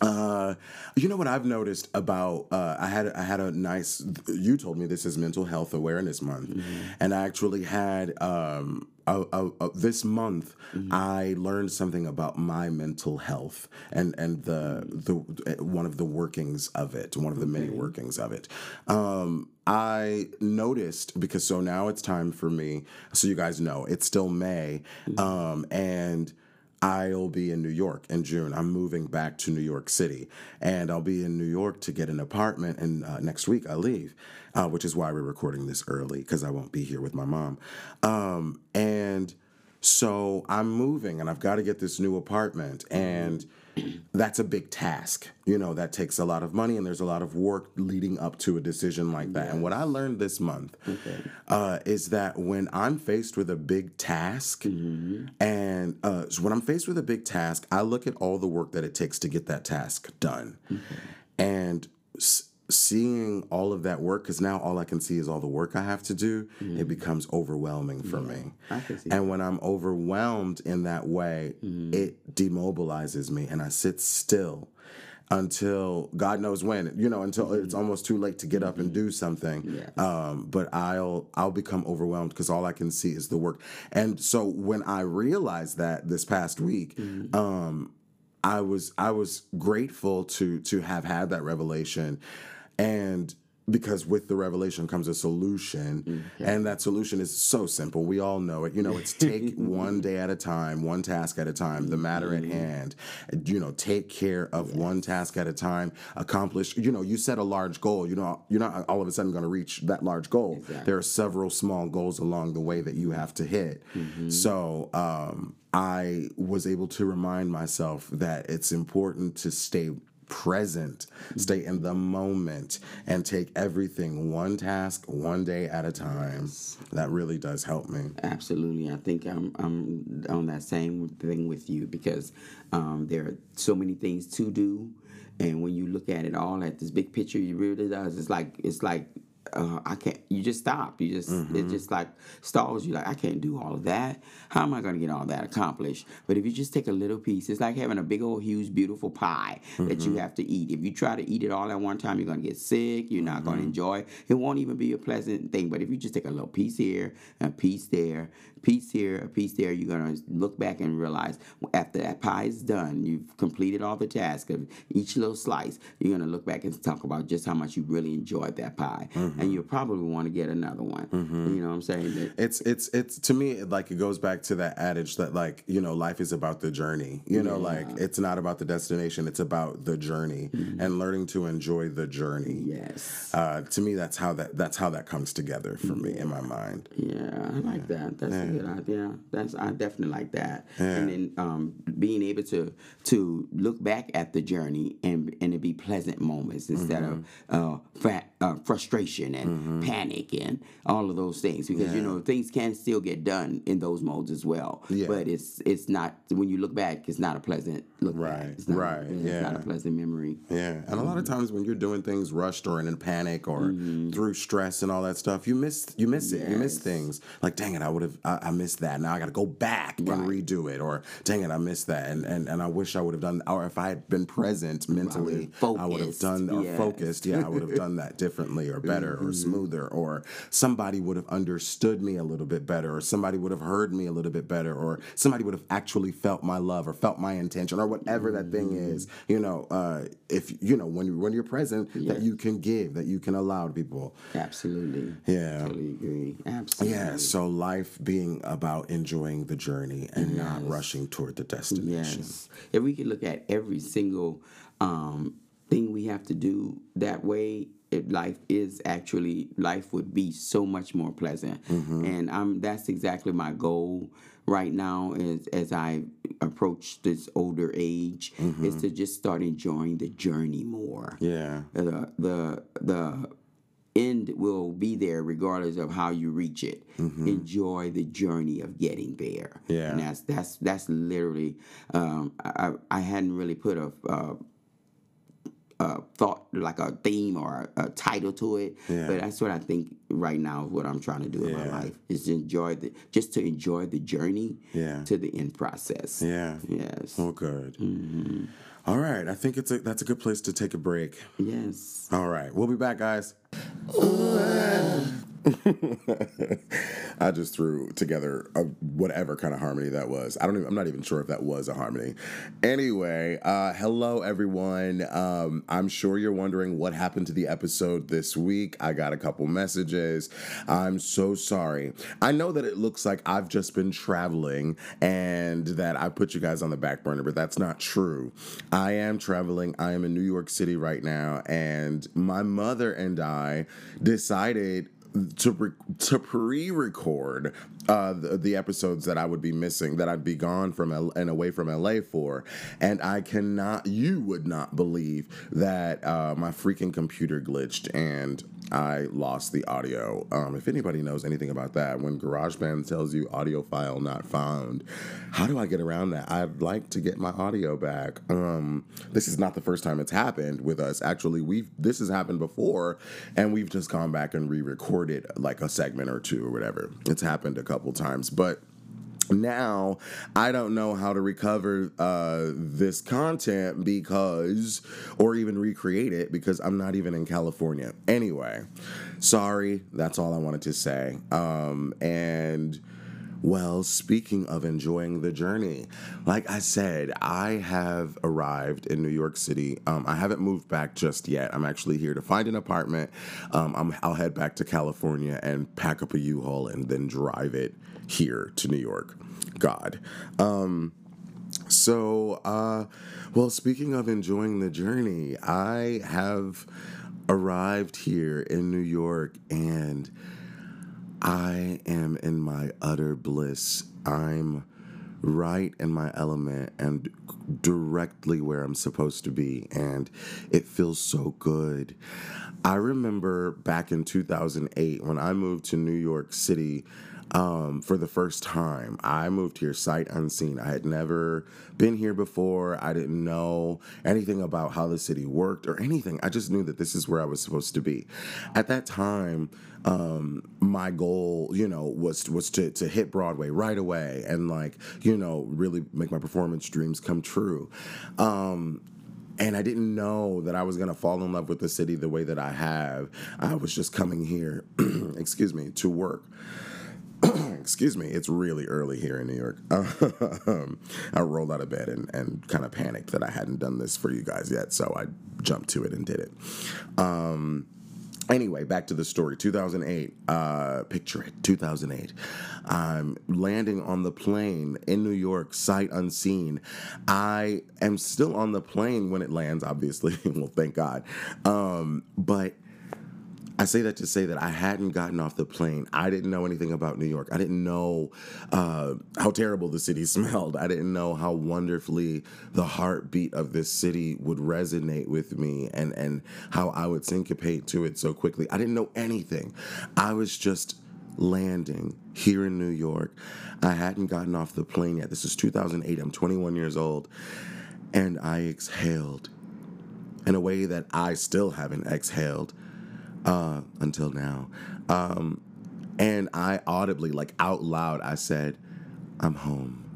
Uh, you know what I've noticed about uh, I had I had a nice. You told me this is Mental Health Awareness Month, and I actually had um, a, a, a, this month I learned something about my mental health and and the the one of the workings of it, one of the many workings of it. Um, I noticed because so now it's time for me. So you guys know it's still May, um, and. I'll be in New York in June. I'm moving back to New York City, and I'll be in New York to get an apartment. And uh, next week I leave, uh, which is why we're recording this early because I won't be here with my mom. Um, and so I'm moving, and I've got to get this new apartment, and that's a big task. You know, that takes a lot of money, and there's a lot of work leading up to a decision like that. And what I learned this month uh, is that when I'm faced with a big task, and uh, so when I'm faced with a big task, I look at all the work that it takes to get that task done, and. S- Seeing all of that work, because now all I can see is all the work I have to do, it mm-hmm. becomes overwhelming for me. Can see And when I'm overwhelmed in that way, mm-hmm. it demobilizes me and I sit still until God knows when, you know, until it's mm-hmm. almost too late to get up and do something. Yes. Um, but I'll I'll become overwhelmed because all I can see is the work. And so when I realized that this past week, um, I was I was grateful to to have had that revelation, and because with the revelation comes a solution, mm, and that solution is so simple. We all know it. You know, it's take [LAUGHS] one day at a time, one task at a time, the matter at mm-hmm. hand. You know, take care of one task at a time. Accomplish. You know, you set a large goal. You know, you're not all of a sudden going to reach that large goal. There are several small goals along the way that you have to hit. Mm-hmm. So. Um, I was able to remind myself that it's important to stay present, stay in the moment, and take everything one task, one day at a time. That really does help me. Absolutely, I think I'm I'm on that same thing with you because um, there are so many things to do, and when you look at it all at this big picture, you really does. It's like it's like uh, I can't. You just stop. You just Mm-hmm. it just like stalls you. Like I can't do all of that. How am I going to get all that accomplished? But if you just take a little piece, it's like having a big old huge beautiful pie that Mm-hmm. you have to eat. If you try to eat it all at one time, you're going to get sick. You're not Mm-hmm. going to enjoy. It won't even be a pleasant thing. But if you just take a little piece here, a piece there, piece here, a piece there, you're going to look back and realize after that pie is done, you've completed all the tasks of each little slice. You're going to look back and talk about just how much you really enjoyed that pie, and you'll probably want to get another one. You know what I'm saying? That- It's it's it's to me like it goes back to that adage that like you know life is about the journey. You know, like it's not about the destination; it's about the journey and learning to enjoy the journey. yes. Uh, to me, that's how that that's how that comes together for me in my mind. Yeah, I like that. That's a good idea. That's I definitely like that. And then um, being able to to look back at the journey and and it be pleasant moments instead of uh, fra- uh, frustration and mm-hmm. panic and all of those things because you know things can still get done in those modes as well. Yeah. But it's it's not when you look back, it's not a pleasant look back. Right, It's not, right, It's not a pleasant memory. Yeah, and a lot of mm-hmm. times when you're doing things rushed or in panic or mm-hmm. through stress and all that stuff, you miss you miss it. You miss things. Like, dang it, I would have I, I missed that. Now I got to go back and redo it. Or dang it, I missed that. And and, and I wish I would have done. Or if I had been present mentally, I would have done or yes. focused. Yeah, I would have done that differently or [LAUGHS] better or smoother. Or somebody would have understood me a little bit better. Or somebody would have heard me a little bit better. Or somebody would have actually felt my love or felt my intention or whatever that thing is. You know, uh, if you know when you when you're present, that you can give, that you can allow to people. Absolutely. Yeah. Totally agree. Absolutely. Yeah, so life being about enjoying the journey and not rushing toward the destination. Yes. If we could look at every single um, thing we have to do that way, it, life is actually life would be so much more pleasant. And um, that's exactly my goal right now as as I approach this older age is to just start enjoying the journey more. Yeah. The the the end will be there regardless of how you reach it. Enjoy the journey of getting there. Yeah. and that's that's that's literally. Um, I I hadn't really put a. Uh, uh, thought like a theme or a, a title to it, Yeah. but that's what I think right now is what I'm trying to do in my life is enjoy the just to enjoy the journey Yeah. to the end process. Yeah. Yes. Oh, good. All right, I think it's a that's a good place to take a break. Yes. All right, we'll be back, guys. [LAUGHS] I just threw together a, whatever kind of harmony that was. I don't even. I'm not even sure if that was a harmony. Anyway, uh, hello everyone. Um, I'm sure you're wondering what happened to the episode this week. I got a couple messages. I'm so sorry. I know that it looks like I've just been traveling and that I put you guys on the back burner, but that's not true. I am traveling. I am in New York City right now, and my mother and I decided to re- to pre-record uh, the, the episodes that I would be missing, that I'd be gone from L- and away from LA for, and I cannot, you would not believe that uh, my freaking computer glitched and I lost the audio. Um, if anybody knows anything about that, when GarageBand tells you audio file not found, how do I get around that? I'd like to get my audio back. Um, this is not the first time it's happened with us. Actually, we've this has happened before, and we've just gone back and re-recorded like a segment or two or whatever. It's happened a couple times, but now i don't know how to recover uh, this content because or even recreate it because i'm not even in california anyway sorry that's all i wanted to say um, and well, speaking of enjoying the journey, like I said, I have arrived in New York City. Um, I haven't moved back just yet. I'm actually here to find an apartment. Um, I'm, I'll head back to California and pack up a U-Haul and then drive it here to New York. God. Um, so, uh, well, speaking of enjoying the journey, I have arrived here in New York and I am in my utter bliss. I'm right in my element and directly where I'm supposed to be, and it feels so good. I remember back in 2008 when I moved to New York City. Um, for the first time. I moved here sight unseen. I had never been here before. I didn't know anything about how the city worked or anything. I just knew that this is where I was supposed to be. At that time, um, my goal, you know, was was to to hit Broadway right away and like, you know, really make my performance dreams come true. Um, and I didn't know that I was gonna fall in love with the city the way that I have. I was just coming here, [CLEARS THROAT] excuse me, to work. Excuse me, it's really early here in New York. [LAUGHS] I rolled out of bed and, and kind of panicked that I hadn't done this for you guys yet, so I jumped to it and did it. Um, anyway, back to the story. 2008, uh, picture it, 2008. I'm landing on the plane in New York, sight unseen. I am still on the plane when it lands, obviously. [LAUGHS] well, thank God. Um, but I say that to say that I hadn't gotten off the plane. I didn't know anything about New York. I didn't know uh, how terrible the city [LAUGHS] smelled. I didn't know how wonderfully the heartbeat of this city would resonate with me and, and how I would syncopate to it so quickly. I didn't know anything. I was just landing here in New York. I hadn't gotten off the plane yet. This is 2008. I'm 21 years old. And I exhaled in a way that I still haven't exhaled uh, until now. Um, and I audibly, like out loud, I said, I'm home.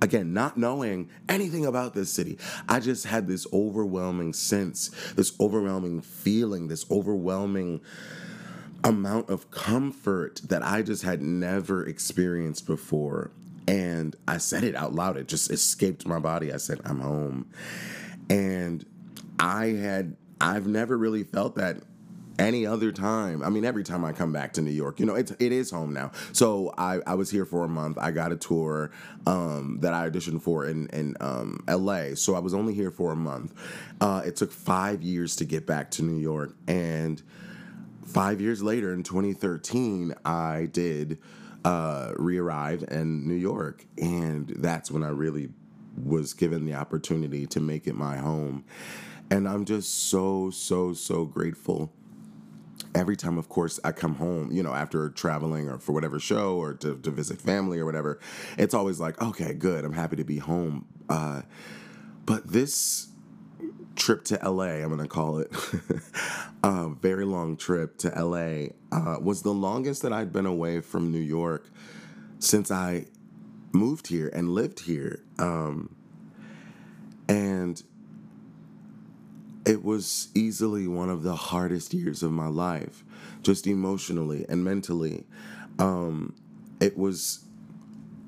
Again, not knowing anything about this city, I just had this overwhelming sense, this overwhelming feeling, this overwhelming amount of comfort that I just had never experienced before. And I said it out loud. It just escaped my body. I said, I'm home. And I had, I've never really felt that any other time. I mean, every time I come back to New York, you know, it's it is home now. So I, I was here for a month. I got a tour um, that I auditioned for in in um, L.A. So I was only here for a month. Uh, it took five years to get back to New York, and five years later, in 2013, I did uh, re-arrive in New York, and that's when I really was given the opportunity to make it my home. And I'm just so, so, so grateful every time, of course, I come home, you know, after traveling or for whatever show or to, to visit family or whatever, it's always like, okay, good, I'm happy to be home. Uh, but this trip to LA, I'm gonna call it [LAUGHS] a very long trip to LA, uh, was the longest that I'd been away from New York since I moved here and lived here. Um, and it was easily one of the hardest years of my life, just emotionally and mentally. Um, it was,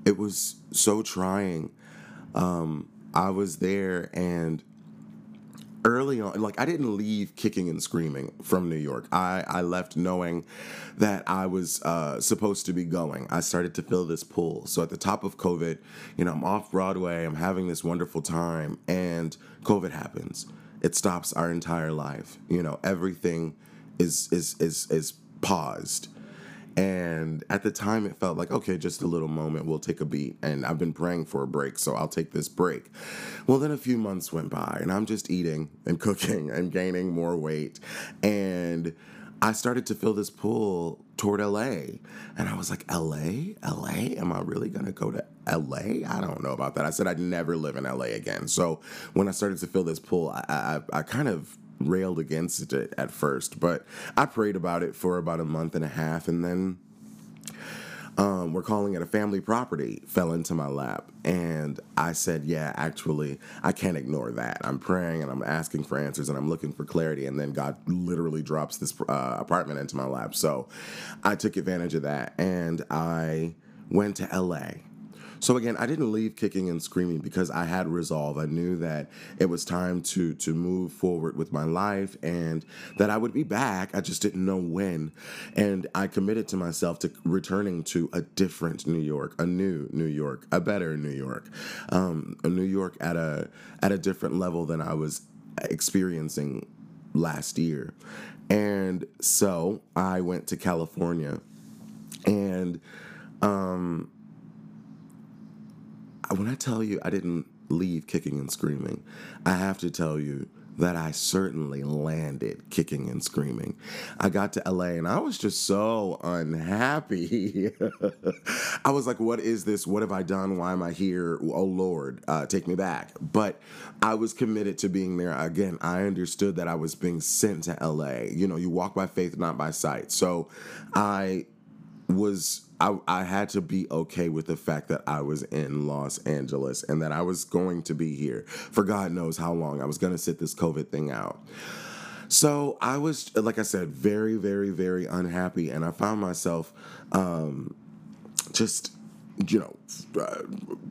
it was so trying. Um, I was there and early on like i didn't leave kicking and screaming from new york. I, I left knowing that i was uh, supposed to be going. I started to feel this pull. So at the top of covid you know i'm off broadway. I'm having this wonderful time and covid happens it stops our entire life. You know, everything is is is is paused. And at the time, it felt like, okay, just a little moment, we'll take a beat. And I've been praying for a break, so I'll take this break. Well, then a few months went by, and I'm just eating and [LAUGHS] cooking and gaining more weight. And I started to feel this pull toward LA. And I was like, LA? LA? Am I really gonna go to LA? I don't know about that. I said I'd never live in LA again. So when I started to feel this pull, I, I, I kind of railed against it at first, but I prayed about it for about a month and a half and then um, we're calling it a family property fell into my lap. And I said, Yeah, actually, I can't ignore that. I'm praying and I'm asking for answers and I'm looking for clarity. And then God literally drops this uh, apartment into my lap. So I took advantage of that and I went to LA so again, I didn't leave kicking and screaming because I had resolve. I knew that it was time to to move forward with my life and that I would be back. I just didn't know when. And I committed to myself to returning to a different New York, a new New York, a better New York, um, a New York at a at a different level than I was experiencing last year. And so I went to California and um when I tell you I didn't leave kicking and screaming, I have to tell you that I certainly landed kicking and screaming. I got to LA and I was just so unhappy. [LAUGHS] I was like, what is this? What have I done? Why am I here? Oh Lord, uh, take me back. But I was committed to being there. Again, I understood that I was being sent to LA. You know, you walk by faith, not by sight. So I was I, I had to be okay with the fact that I was in Los Angeles and that I was going to be here for God knows how long. I was going to sit this COVID thing out. So I was, like I said, very, very, very unhappy, and I found myself um, just, you know, uh,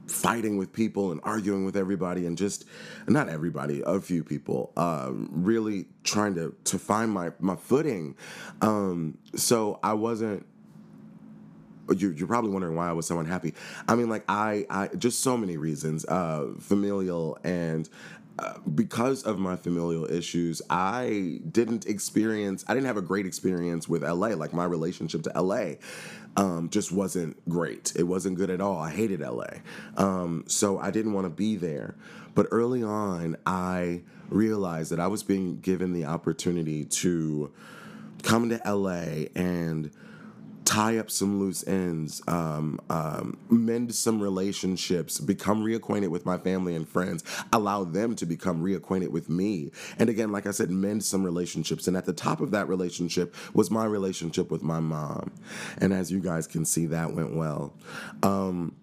fighting with people and arguing with everybody, and just not everybody, a few people, um, really trying to to find my my footing. Um, so I wasn't you're, you're probably wondering why I was so unhappy. I mean, like I, I just so many reasons, uh, familial and uh, because of my familial issues, I didn't experience, I didn't have a great experience with LA. Like my relationship to LA um, just wasn't great. It wasn't good at all. I hated LA. Um, so I didn't want to be there. But early on, I realized that I was being given the opportunity to come to LA and tie up some loose ends, um, um, mend some relationships, become reacquainted with my family and friends, allow them to become reacquainted with me. And again, like I said, mend some relationships. And at the top of that relationship was my relationship with my mom. And as you guys can see, that went well. Um,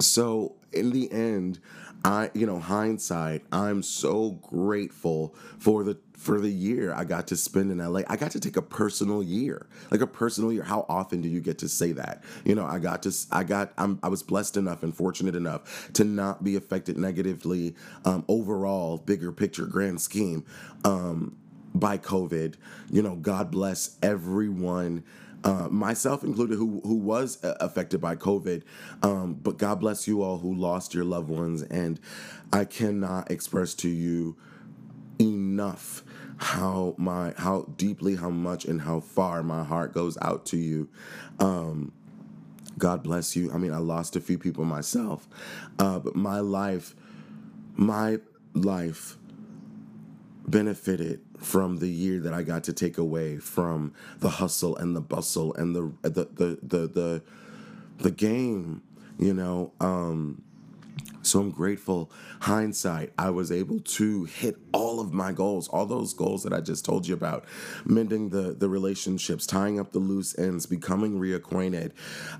so in the end, I, you know, hindsight, I'm so grateful for the for the year I got to spend in LA. I got to take a personal year, like a personal year. How often do you get to say that? You know, I got to, I got, I'm, I was blessed enough and fortunate enough to not be affected negatively um, overall, bigger picture, grand scheme um, by COVID. You know, God bless everyone uh, myself included, who who was uh, affected by COVID. Um, but God bless you all who lost your loved ones, and I cannot express to you enough how my how deeply, how much, and how far my heart goes out to you. Um, God bless you. I mean, I lost a few people myself, uh, but my life, my life benefited from the year that I got to take away from the hustle and the bustle and the the the the the, the game, you know. Um, so I'm grateful. Hindsight, I was able to hit all of my goals, all those goals that I just told you about, mending the the relationships, tying up the loose ends, becoming reacquainted.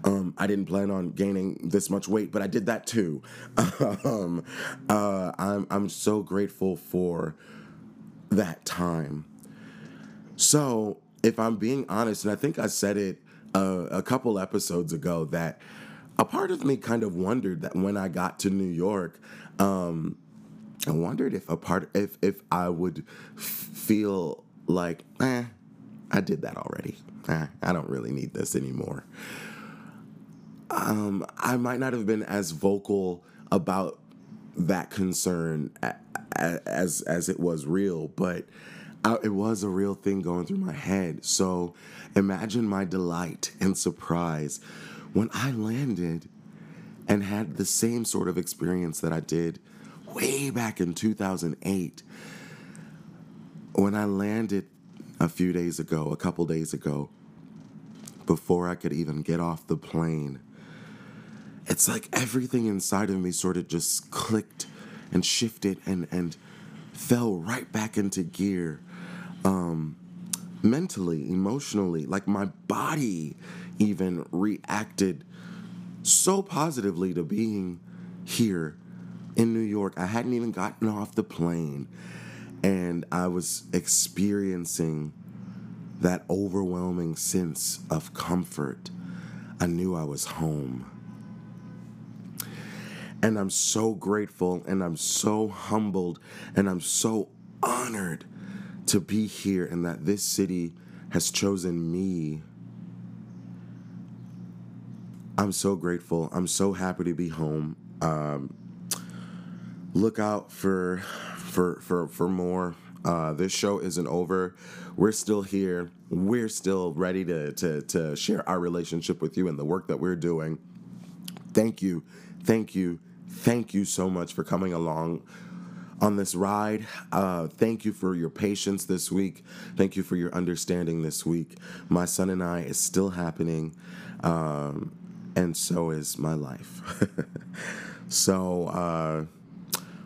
Um, I didn't plan on gaining this much weight, but I did that too. [LAUGHS] um, uh, I'm I'm so grateful for that time. So, if I'm being honest, and I think I said it uh, a couple episodes ago, that a part of me kind of wondered that when I got to New York, um, I wondered if a part if if I would f- feel like, eh, I did that already. Eh, I don't really need this anymore. Um, I might not have been as vocal about that concern as as it was real, but I, it was a real thing going through my head. So imagine my delight and surprise when I landed and had the same sort of experience that I did way back in 2008 when I landed a few days ago, a couple days ago, before I could even get off the plane. It's like everything inside of me sort of just clicked and shifted and and fell right back into gear um, mentally emotionally like my body even reacted so positively to being here in New York. I hadn't even gotten off the plane and I was experiencing that overwhelming sense of comfort. I knew I was home. And I'm so grateful and I'm so humbled and I'm so honored to be here and that this city has chosen me. I'm so grateful. I'm so happy to be home. Um, look out for for for for more. Uh, this show isn't over. We're still here. We're still ready to, to to share our relationship with you and the work that we're doing. Thank you, thank you, thank you so much for coming along on this ride. Uh, thank you for your patience this week. Thank you for your understanding this week. My son and I is still happening, um, and so is my life. [LAUGHS] so, uh,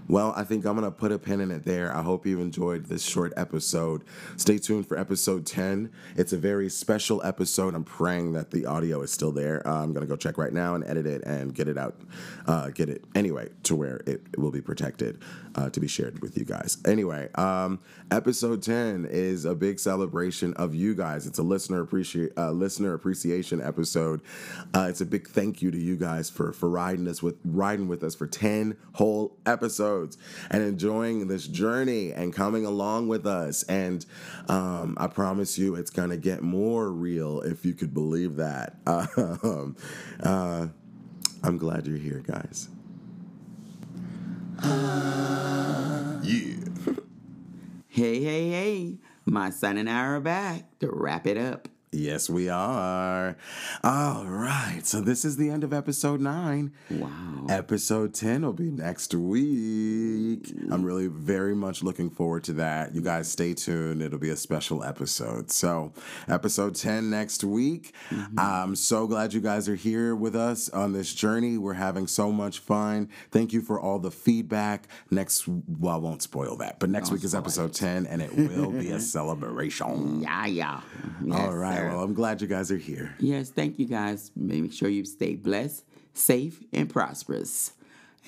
well, I think I'm going to put a pin in it there. I hope you've enjoyed this short episode. Stay tuned for episode 10. It's a very special episode. I'm praying that the audio is still there. Uh, I'm going to go check right now and edit it and get it out, uh, get it anyway to where it, it will be protected uh, to be shared with you guys. Anyway, um, episode 10 is a big celebration of you guys. It's a listener appreciate uh, listener appreciation episode. Uh, it's a big thank you to you guys for for riding us with riding with us for 10 whole episodes and enjoying this journey and coming along with us. And um, I promise you, it's to get more real if you could believe that. [LAUGHS] Um, uh, I'm glad you're here, guys. Hey, hey, hey. My son and I are back to wrap it up. Yes, we are. All right. So this is the end of episode nine. Wow. Episode 10 will be next week. I'm really very much looking forward to that. You guys stay tuned. It'll be a special episode. So, episode 10 next week. Mm-hmm. I'm so glad you guys are here with us on this journey. We're having so much fun. Thank you for all the feedback. Next, well, I won't spoil that, but next Don't week is episode 10 and it will be a [LAUGHS] celebration. Yeah, yeah. Yes, all right. sir. Well, I'm glad you guys are here. Yes, thank you guys. Make sure you stay blessed, safe, and prosperous.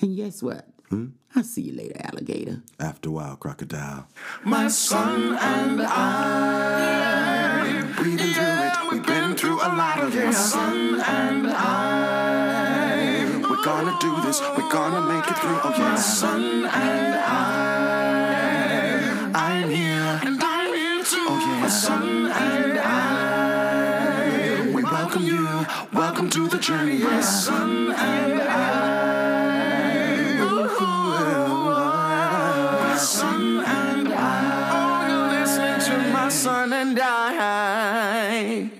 And guess what? Hmm? I'll see you later, alligator. After a while, crocodile. My son and I, we've been through it. We've been through a lot of it. My son and I, we're gonna do this. We're gonna make it through. Oh yeah. My son and I, I'm here and I'm here too. Oh yeah. My son and I, we welcome you. Welcome to the journey. My son and I. Ooh, my son and I. Oh, you're listening to my son and I.